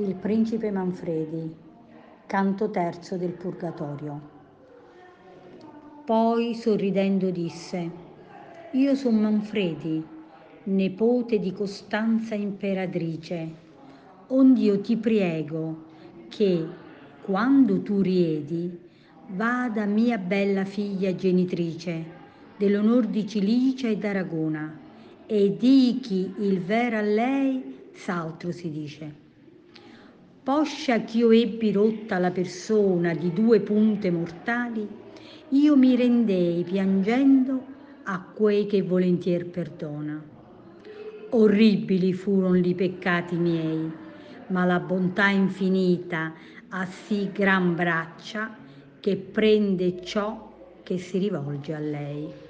Il principe Manfredi, canto terzo del Purgatorio. Poi sorridendo disse, io sono Manfredi, nepote di Costanza imperatrice, ond'io ti prego che, quando tu riedi, vada mia bella figlia genitrice, dell'onor di Cilicia ed Aragona, e dichi il vero a lei, s'altro si dice poscia ch'io ebbi rotta la persona di due punte mortali, io mi rendei piangendo a quei che volentier perdona. Orribili furono i peccati miei, ma la bontà infinita ha sì gran braccia che prende ciò che si rivolge a lei.